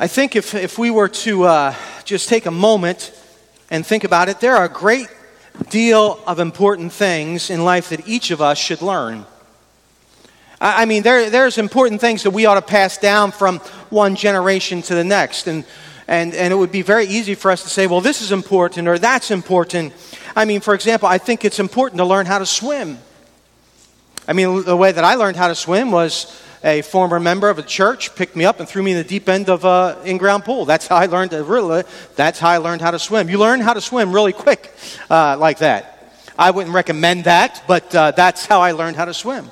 I think if, if we were to uh, just take a moment and think about it, there are a great deal of important things in life that each of us should learn. I, I mean, there, there's important things that we ought to pass down from one generation to the next. And, and, and it would be very easy for us to say, well, this is important or that's important. I mean, for example, I think it's important to learn how to swim. I mean, the way that I learned how to swim was a former member of a church picked me up and threw me in the deep end of an in-ground pool. That's how I learned to really, that's how I learned how to swim. You learn how to swim really quick uh, like that. I wouldn't recommend that, but uh, that's how I learned how to swim.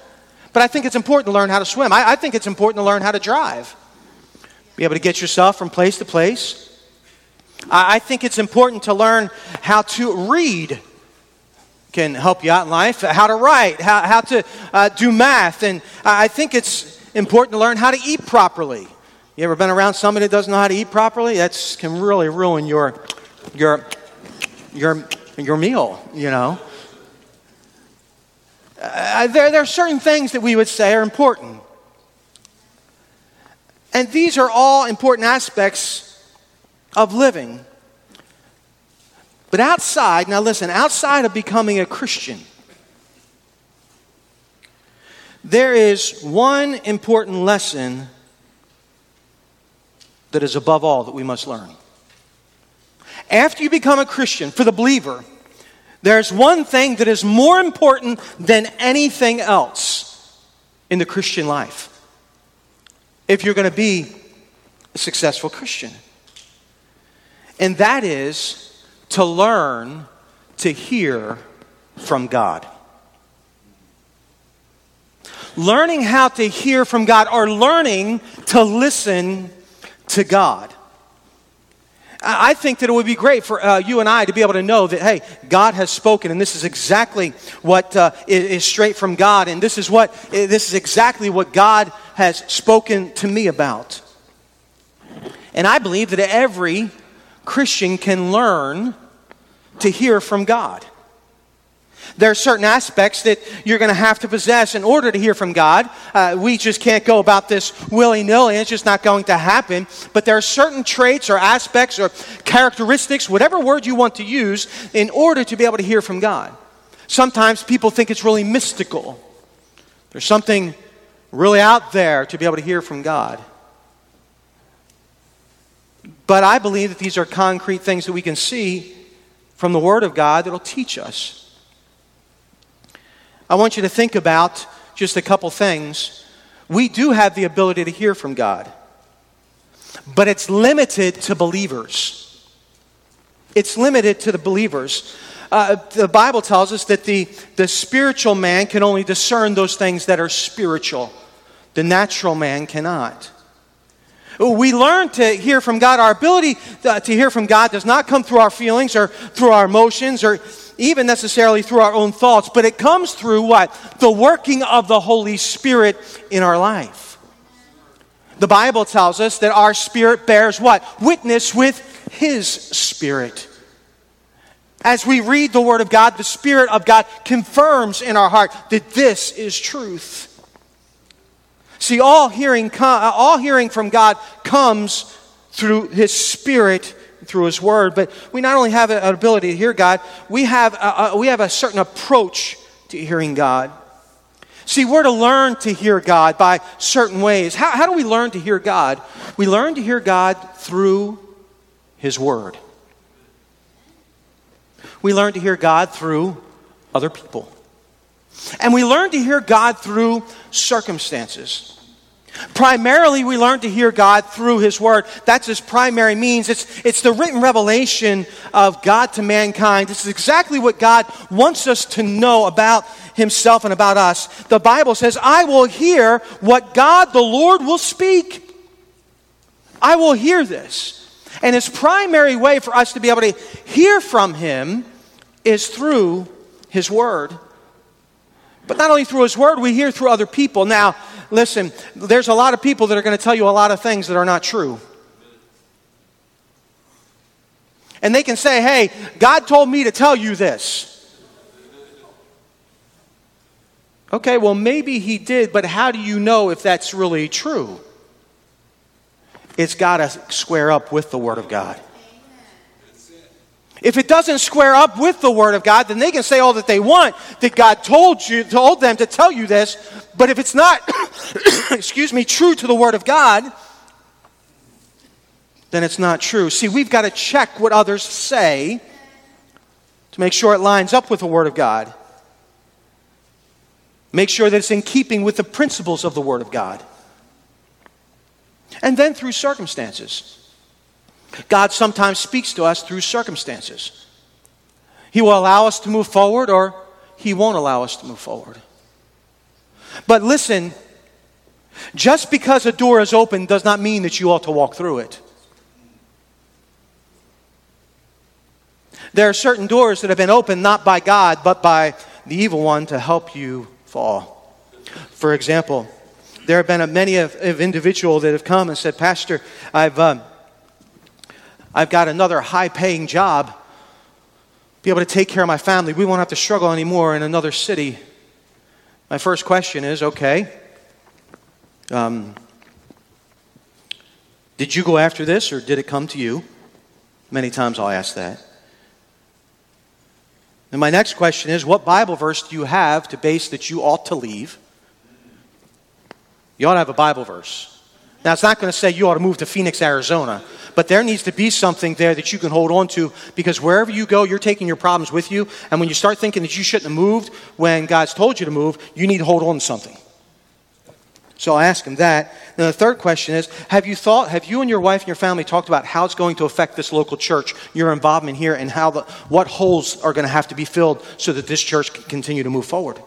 But I think it's important to learn how to swim. I, I think it's important to learn how to drive. Be able to get yourself from place to place. I, I think it's important to learn how to read can help you out in life, how to write, how, how to uh, do math. And I think it's important to learn how to eat properly. You ever been around somebody that doesn't know how to eat properly? That can really ruin your, your, your, your meal, you know. Uh, there, there are certain things that we would say are important. And these are all important aspects of living. But outside, now listen, outside of becoming a Christian, there is one important lesson that is above all that we must learn. After you become a Christian, for the believer, there's one thing that is more important than anything else in the Christian life. If you're going to be a successful Christian, and that is to learn to hear from God learning how to hear from God or learning to listen to God. I think that it would be great for uh, you and I to be able to know that, hey, God has spoken, and this is exactly what uh, is straight from God, and this is what this is exactly what God has spoken to me about. And I believe that every Christian can learn to hear from God. There are certain aspects that you're going to have to possess in order to hear from God. Uh, we just can't go about this willy nilly. It's just not going to happen. But there are certain traits or aspects or characteristics, whatever word you want to use, in order to be able to hear from God. Sometimes people think it's really mystical. There's something really out there to be able to hear from God. But I believe that these are concrete things that we can see from the Word of God that'll teach us. I want you to think about just a couple things. We do have the ability to hear from God, but it's limited to believers. It's limited to the believers. Uh, the Bible tells us that the, the spiritual man can only discern those things that are spiritual, the natural man cannot. We learn to hear from God. Our ability to hear from God does not come through our feelings or through our emotions or even necessarily through our own thoughts, but it comes through what? The working of the Holy Spirit in our life. The Bible tells us that our spirit bears what? Witness with His Spirit. As we read the Word of God, the Spirit of God confirms in our heart that this is truth. See, all hearing, uh, all hearing from God comes through His Spirit through His Word. But we not only have an ability to hear God, we have a, a, we have a certain approach to hearing God. See, we're to learn to hear God by certain ways. How, how do we learn to hear God? We learn to hear God through His Word. We learn to hear God through other people. And we learn to hear God through circumstances. Primarily, we learn to hear God through His Word. That's His primary means. It's, it's the written revelation of God to mankind. This is exactly what God wants us to know about Himself and about us. The Bible says, I will hear what God the Lord will speak. I will hear this. And His primary way for us to be able to hear from Him is through His Word. But not only through His Word, we hear through other people. Now, listen, there's a lot of people that are going to tell you a lot of things that are not true. And they can say, hey, God told me to tell you this. Okay, well, maybe He did, but how do you know if that's really true? it's got to square up with the Word of God. If it doesn't square up with the Word of God, then they can say all that they want that God told you, told them to tell you this. But if it's not, excuse me, true to the Word of God, then it's not true. See, we've got to check what others say to make sure it lines up with the Word of God. Make sure that it's in keeping with the principles of the Word of God. And then through circumstances. God sometimes speaks to us through circumstances. He will allow us to move forward or He won't allow us to move forward. But listen, just because a door is open does not mean that you ought to walk through it. There are certain doors that have been opened not by God, but by the evil one to help you fall. For example, there have been many of, of individuals that have come and said, Pastor, I've, um, I've got another high paying job, be able to take care of my family. We won't have to struggle anymore in another city. My first question is okay, um, did you go after this or did it come to you? Many times I'll ask that. And my next question is what Bible verse do you have to base that you ought to leave? You ought to have a Bible verse. Now, it's not going to say you ought to move to Phoenix, Arizona, but there needs to be something there that you can hold on to because wherever you go, you're taking your problems with you. And when you start thinking that you shouldn't have moved when God's told you to move, you need to hold on to something. So I ask him that. Then the third question is Have you thought, have you and your wife and your family talked about how it's going to affect this local church, your involvement here, and how the, what holes are going to have to be filled so that this church can continue to move forward?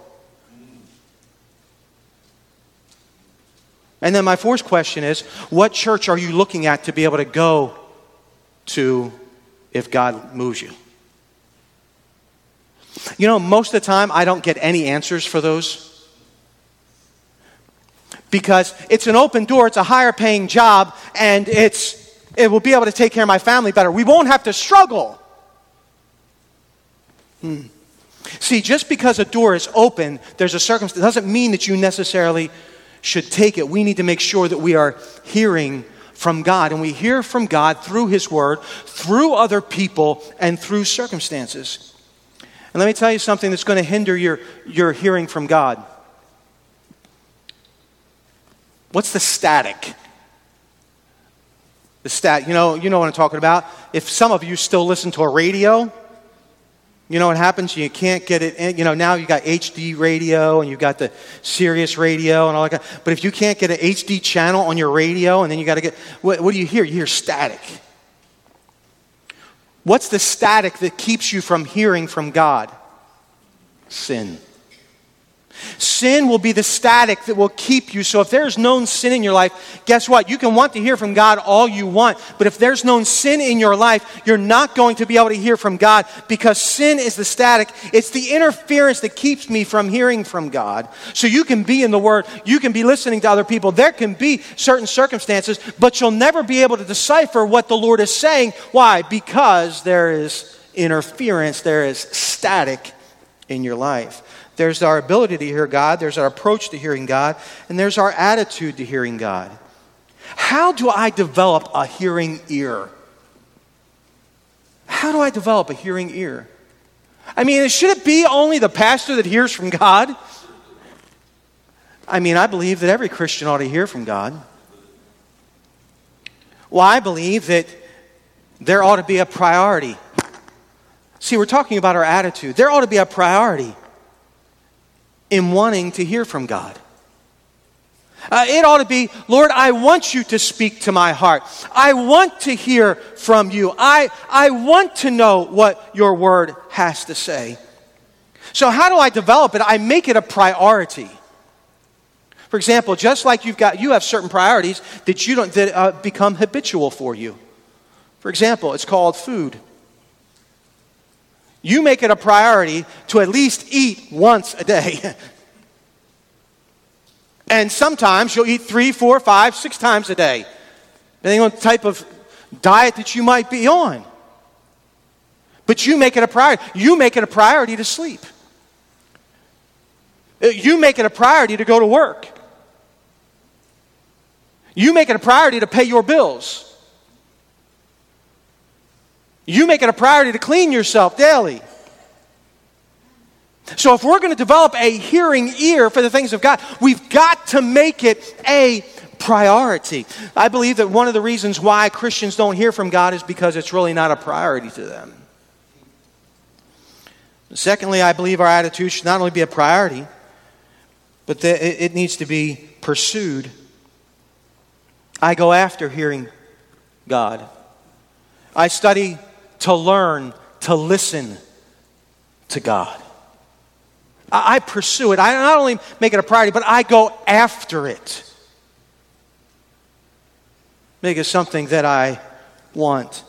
And then my fourth question is what church are you looking at to be able to go to if God moves you? You know, most of the time I don't get any answers for those because it's an open door, it's a higher paying job, and it's, it will be able to take care of my family better. We won't have to struggle. Hmm. See, just because a door is open, there's a circumstance, doesn't mean that you necessarily should take it. We need to make sure that we are hearing from God. And we hear from God through His Word, through other people, and through circumstances. And let me tell you something that's going to hinder your, your hearing from God. What's the static? The stat, you know, you know what I'm talking about. If some of you still listen to a radio, you know what happens? You can't get it in. You know, now you got HD radio and you've got the Sirius radio and all that. But if you can't get an HD channel on your radio and then you got to get, what, what do you hear? You hear static. What's the static that keeps you from hearing from God? Sin. Sin will be the static that will keep you. So if there's known sin in your life, guess what? You can want to hear from God all you want. But if there's known sin in your life, you're not going to be able to hear from God because sin is the static. It's the interference that keeps me from hearing from God. So you can be in the Word, you can be listening to other people. There can be certain circumstances, but you'll never be able to decipher what the Lord is saying. Why? Because there is interference, there is static in your life. There's our ability to hear God, there's our approach to hearing God, and there's our attitude to hearing God. How do I develop a hearing ear? How do I develop a hearing ear? I mean, should it be only the pastor that hears from God? I mean, I believe that every Christian ought to hear from God. Well, I believe that there ought to be a priority. See, we're talking about our attitude. There ought to be a priority in wanting to hear from God. Uh, it ought to be, Lord, I want you to speak to my heart. I want to hear from you. I, I want to know what your word has to say. So, how do I develop it? I make it a priority. For example, just like you've got, you have certain priorities that you don't, that uh, become habitual for you. For example, it's called food. You make it a priority to at least eat once a day. and sometimes you'll eat three, four, five, six times a day, depending on the type of diet that you might be on. But you make it a priority. You make it a priority to sleep. Uh, you make it a priority to go to work. You make it a priority to pay your bills. You make it a priority to clean yourself daily. So, if we're going to develop a hearing ear for the things of God, we've got to make it a priority. I believe that one of the reasons why Christians don't hear from God is because it's really not a priority to them. Secondly, I believe our attitude should not only be a priority, but it needs to be pursued. I go after hearing God. I study to learn to listen to God. I pursue it. I not only make it a priority, but I go after it. Make it something that I want.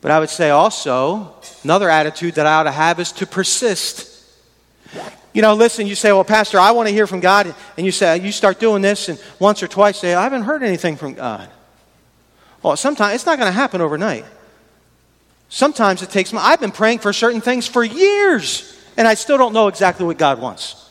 But I would say also, another attitude that I ought to have is to persist. You know, listen, you say, well, Pastor, I want to hear from God. And you say, you start doing this, and once or twice say, I haven't heard anything from God. Well, sometimes it's not going to happen overnight. Sometimes it takes, I've been praying for certain things for years, and I still don't know exactly what God wants.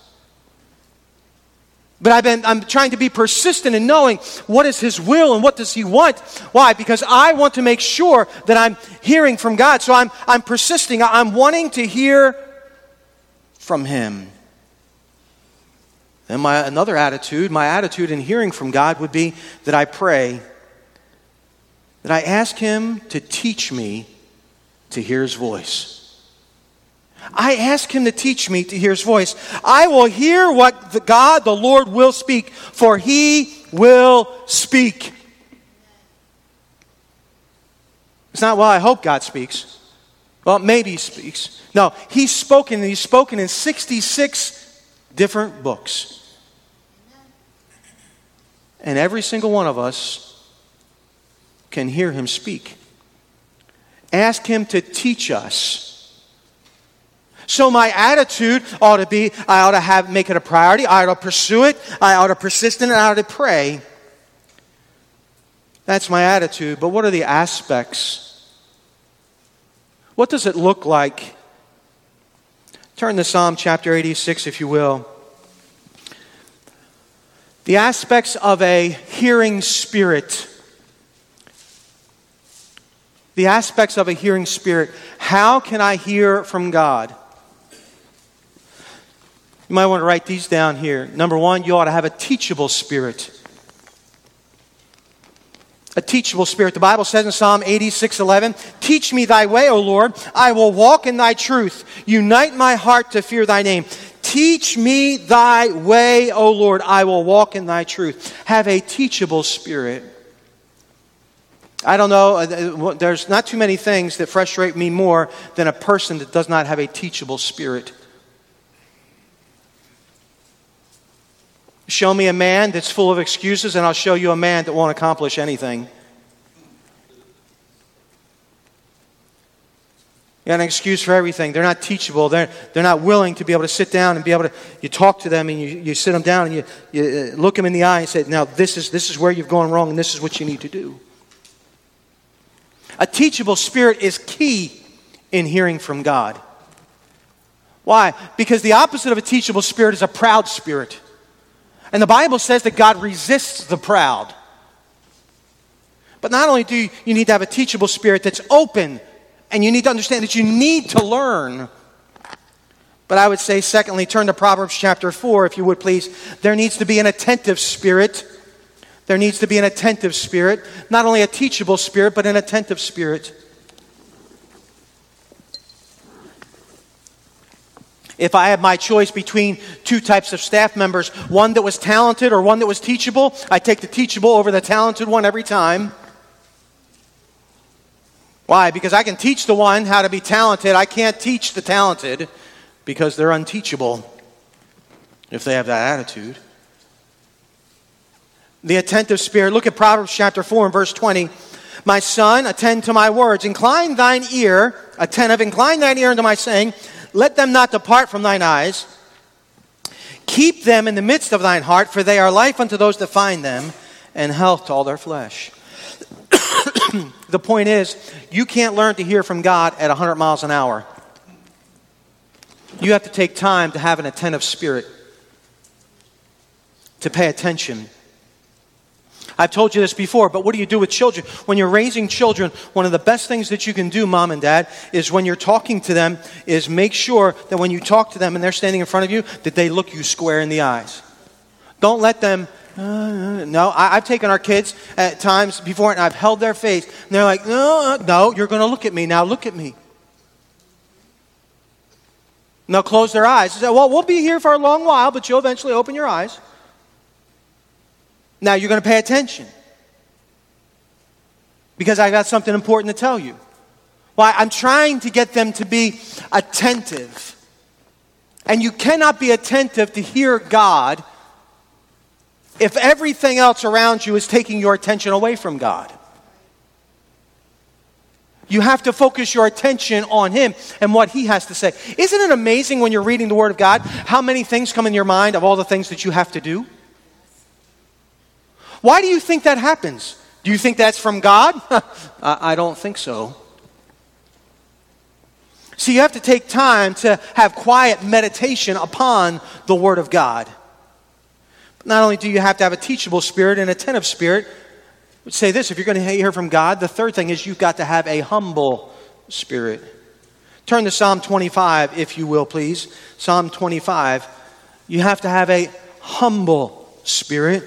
But I've been, I'm trying to be persistent in knowing what is His will and what does He want. Why? Because I want to make sure that I'm hearing from God. So I'm, I'm persisting. I'm wanting to hear from Him. And my another attitude, my attitude in hearing from God would be that I pray, that I ask Him to teach me to hear His voice. I ask him to teach me to hear his voice. I will hear what the God, the Lord, will speak, for he will speak. It's not, well, I hope God speaks. Well, maybe he speaks. No, he's spoken, and he's spoken in 66 different books. And every single one of us can hear him speak. Ask him to teach us so my attitude ought to be I ought to have make it a priority, I ought to pursue it, I ought to persist in it, I ought to pray. That's my attitude. But what are the aspects? What does it look like? Turn to Psalm chapter 86, if you will. The aspects of a hearing spirit. The aspects of a hearing spirit. How can I hear from God? You might want to write these down here. Number one, you ought to have a teachable spirit. A teachable spirit. The Bible says in Psalm 86 11, Teach me thy way, O Lord. I will walk in thy truth. Unite my heart to fear thy name. Teach me thy way, O Lord. I will walk in thy truth. Have a teachable spirit. I don't know, uh, there's not too many things that frustrate me more than a person that does not have a teachable spirit. Show me a man that's full of excuses, and I'll show you a man that won't accomplish anything. You got an excuse for everything. They're not teachable. They're, they're not willing to be able to sit down and be able to, you talk to them and you, you sit them down and you, you uh, look them in the eye and say, now this is, this is where you've gone wrong and this is what you need to do. A teachable spirit is key in hearing from God. Why? Because the opposite of a teachable spirit is a proud spirit. And the Bible says that God resists the proud. But not only do you, need to have a teachable spirit that's open, and you need to understand that you need to learn. But I would say, secondly, turn to Proverbs chapter 4, if you would please. There needs to be an attentive spirit. There needs to be an attentive spirit. Not only a teachable spirit, but an attentive spirit. If I had my choice between two types of staff members, one that was talented or one that was teachable, I take the teachable over the talented one every time. Why? Because I can teach the one how to be talented. I can't teach the talented because they're unteachable if they have that attitude. The attentive spirit. Look at Proverbs chapter 4 and verse 20. My son, attend to my words. Incline thine ear, attentive, incline thine ear unto my saying. Let them not depart from thine eyes. Keep them in the midst of thine heart, for they are life unto those that find them, and health to all their flesh. the point is, you can't learn to hear from God at 100 miles an hour. You have to take time to have an attentive spirit, to pay attention. I've told you this before, but what do you do with children? When you're raising children, one of the best things that you can do, mom and dad, is when you're talking to them, is make sure that when you talk to them and they're standing in front of you, that they look you square in the eyes. Don't let them. Uh, no, I, have taken our kids at times before and I've held their face. And they're like, no, uh, no, you're going to look at me. Now look at me. And they'll close their eyes and say, well, we'll be here for a long while, but you'll eventually open your eyes. Now you're going to pay attention. Because I got something important to tell you. Why? I'm trying to get them to be attentive. And you cannot be attentive to hear God if everything else around you is taking your attention away from God. You have to focus your attention on Him and what He has to say. Isn't it amazing when you're reading the Word of God how many things come in your mind of all the things that you have to do? Why do you think that happens? Do you think that's from God? I don't think so. See, you have to take time to have quiet meditation upon the Word of God. Not only do you have to have a teachable spirit and attentive spirit, would say this if you're going to hear from God, the third thing is you've got to have a humble spirit. Turn to Psalm 25, if you will, please. Psalm 25. You have to have a humble spirit.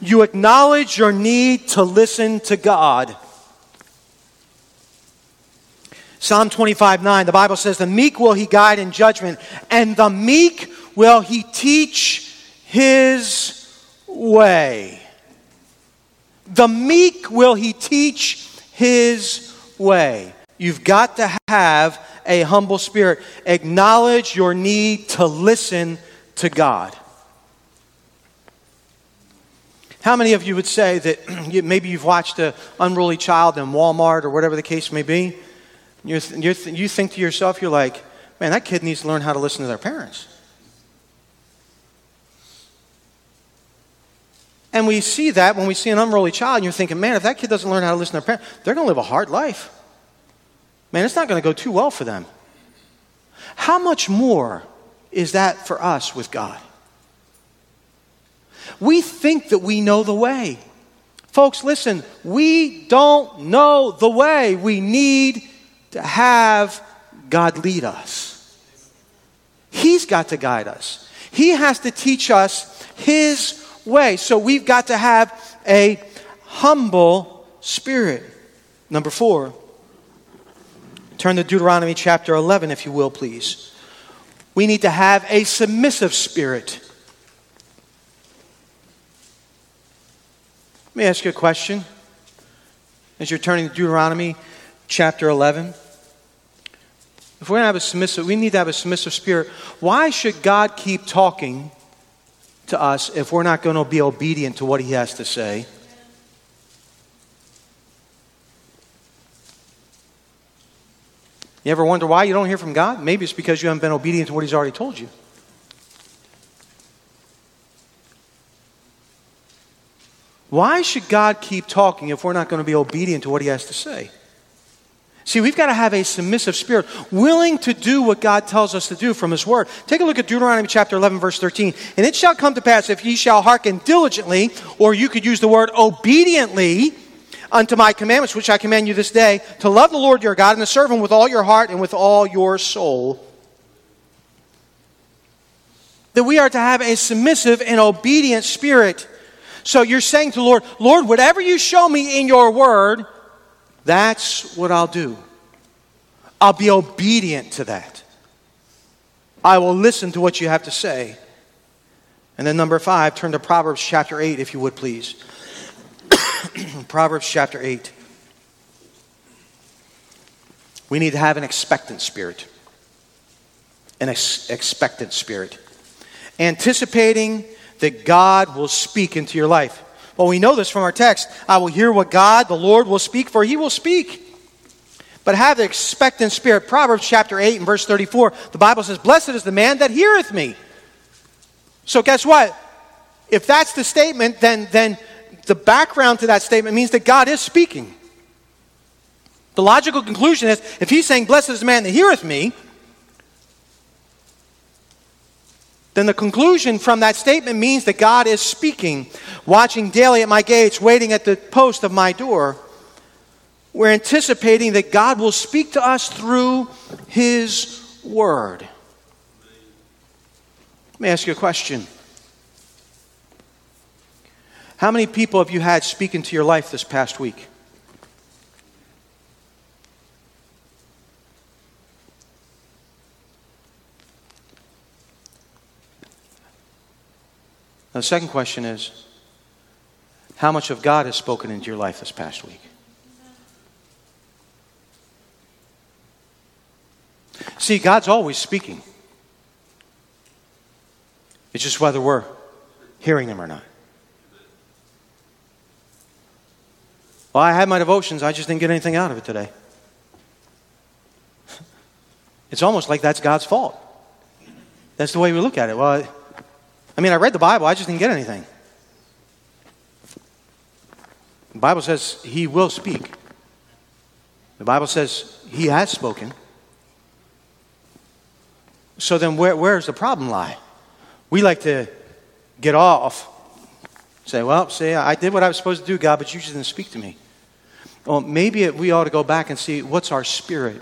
You acknowledge your need to listen to God. Psalm 25, 9, the Bible says, The meek will he guide in judgment, and the meek will he teach his way. The meek will he teach his way. You've got to have a humble spirit. Acknowledge your need to listen to God. How many of you would say that you, maybe you've watched an unruly child in Walmart or whatever the case may be? You're, you're, you think to yourself, you're like, man, that kid needs to learn how to listen to their parents. And we see that when we see an unruly child, and you're thinking, man, if that kid doesn't learn how to listen to their parents, they're going to live a hard life. Man, it's not going to go too well for them. How much more is that for us with God? We think that we know the way. Folks, listen, we don't know the way. We need to have God lead us. He's got to guide us, He has to teach us His way. So we've got to have a humble spirit. Number four, turn to Deuteronomy chapter 11, if you will, please. We need to have a submissive spirit. Let me ask you a question as you're turning to Deuteronomy chapter 11. If we're going to have a submissive, we need to have a submissive spirit. Why should God keep talking to us if we're not going to be obedient to what he has to say. You ever wonder why you don't hear from God? Maybe it's because you haven't been obedient to what he's already told you. Why should God keep talking if we're not going to be obedient to what he has to say? See, we've got to have a submissive spirit, willing to do what God tells us to do from His Word. Take a look at Deuteronomy chapter 11, verse 13. And it shall come to pass if ye shall hearken diligently, or you could use the word obediently, unto my commandments, which I command you this day, to love the Lord your God and to serve Him with all your heart and with all your soul. That we are to have a submissive and obedient spirit. So you're saying to the Lord, Lord, whatever you show me in your word, that's what I'll do. I'll be obedient to that. I will listen to what you have to say. And then, number five, turn to Proverbs chapter 8, if you would please. Proverbs chapter 8. We need to have an expectant spirit. An ex- expectant spirit. Anticipating that God will speak into your life. Well, we know this from our text. I will hear what God, the Lord, will speak, for he will speak. But have the expectant spirit. Proverbs chapter 8 and verse 34, the Bible says, Blessed is the man that heareth me. So, guess what? If that's the statement, then, then the background to that statement means that God is speaking. The logical conclusion is if he's saying, Blessed is the man that heareth me, then the conclusion from that statement means that God is speaking, watching daily at my gates, waiting at the post of my door. We're anticipating that God will speak to us through His Word. Let me ask you a question. How many people have you had speaking to your life this past week? Now, the second question is how much of God has spoken into your life this past week? See, God's always speaking. It's just whether we're hearing Him or not. Well, I had my devotions, I just didn't get anything out of it today. It's almost like that's God's fault. That's the way we look at it. Well, I mean, I read the Bible, I just didn't get anything. The Bible says He will speak. The Bible says He has spoken. So then, where, where's the problem lie? We like to get off, say, Well, say, I did what I was supposed to do, God, but you just didn't speak to me. Well, maybe we ought to go back and see what's our spirit.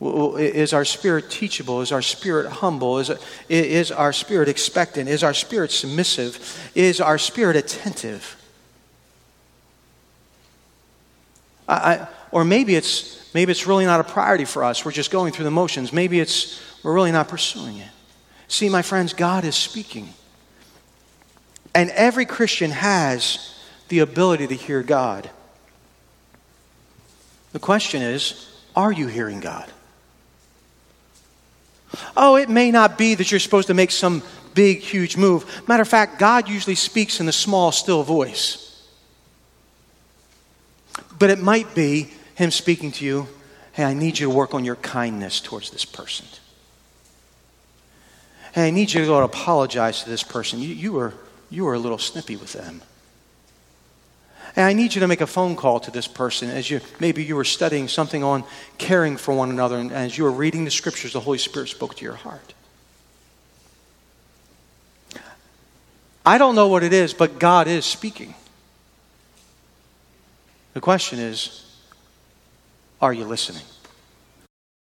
Is our spirit teachable? Is our spirit humble? Is, is our spirit expectant? Is our spirit submissive? Is our spirit attentive? I, I, or maybe it's, maybe it's really not a priority for us. We're just going through the motions. Maybe it's, we're really not pursuing it. See, my friends, God is speaking. And every Christian has the ability to hear God. The question is are you hearing God? Oh, it may not be that you're supposed to make some big, huge move. Matter of fact, God usually speaks in the small, still voice. But it might be Him speaking to you hey, I need you to work on your kindness towards this person. Hey, I need you to go and apologize to this person. You, you, were, you were a little snippy with them. And I need you to make a phone call to this person as you maybe you were studying something on caring for one another, and as you were reading the scriptures, the Holy Spirit spoke to your heart. I don't know what it is, but God is speaking. The question is are you listening?